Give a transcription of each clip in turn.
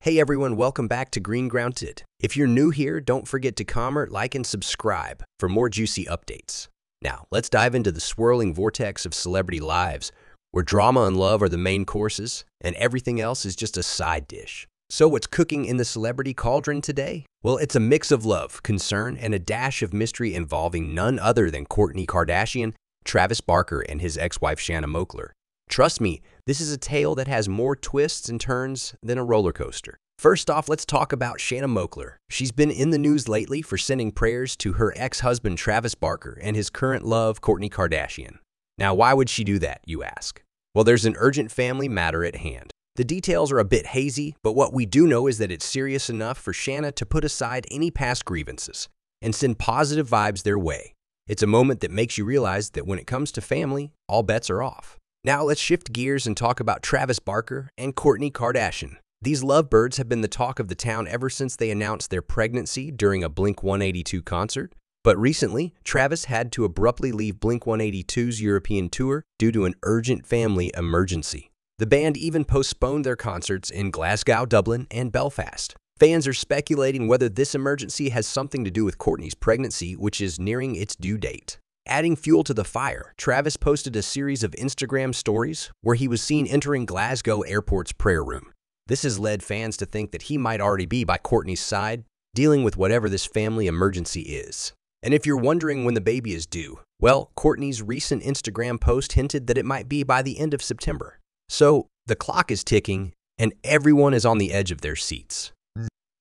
Hey everyone, welcome back to GreengroundIT. If you're new here, don't forget to comment, like, and subscribe for more juicy updates. Now, let's dive into the swirling vortex of celebrity lives, where drama and love are the main courses, and everything else is just a side dish. So, what's cooking in the celebrity cauldron today? Well, it's a mix of love, concern, and a dash of mystery involving none other than Kourtney Kardashian, Travis Barker, and his ex wife Shanna Moakler. Trust me, this is a tale that has more twists and turns than a roller coaster. First off, let's talk about Shanna Moakler. She's been in the news lately for sending prayers to her ex husband Travis Barker and his current love, Kourtney Kardashian. Now, why would she do that, you ask? Well, there's an urgent family matter at hand. The details are a bit hazy, but what we do know is that it's serious enough for Shanna to put aside any past grievances and send positive vibes their way. It's a moment that makes you realize that when it comes to family, all bets are off. Now let's shift gears and talk about Travis Barker and Kourtney Kardashian. These lovebirds have been the talk of the town ever since they announced their pregnancy during a Blink 182 concert. But recently, Travis had to abruptly leave Blink 182's European tour due to an urgent family emergency. The band even postponed their concerts in Glasgow, Dublin, and Belfast. Fans are speculating whether this emergency has something to do with Kourtney's pregnancy, which is nearing its due date. Adding fuel to the fire, Travis posted a series of Instagram stories where he was seen entering Glasgow Airport's prayer room. This has led fans to think that he might already be by Kourtney's side, dealing with whatever this family emergency is. And if you're wondering when the baby is due, well, Kourtney's recent Instagram post hinted that it might be by the end of September. So the clock is ticking, and everyone is on the edge of their seats.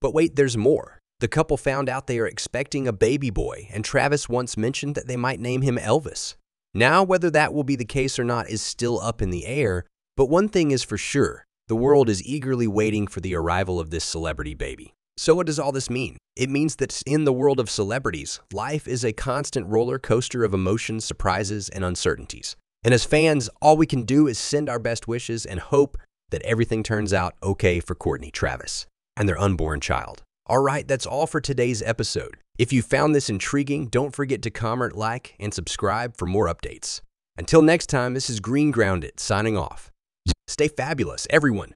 But wait, there's more. The couple found out they are expecting a baby boy, and Travis once mentioned that they might name him Elvis. Now, whether that will be the case or not is still up in the air, but one thing is for sure the world is eagerly waiting for the arrival of this celebrity baby. So, what does all this mean? It means that in the world of celebrities, life is a constant roller coaster of emotions, surprises, and uncertainties. And as fans, all we can do is send our best wishes and hope that everything turns out okay for Kourtney Travis and their unborn child. All right, that's all for today's episode. If you found this intriguing, don't forget to comment, like, and subscribe for more updates. Until next time, this is GreengroundIT signing off. Stay fabulous, everyone.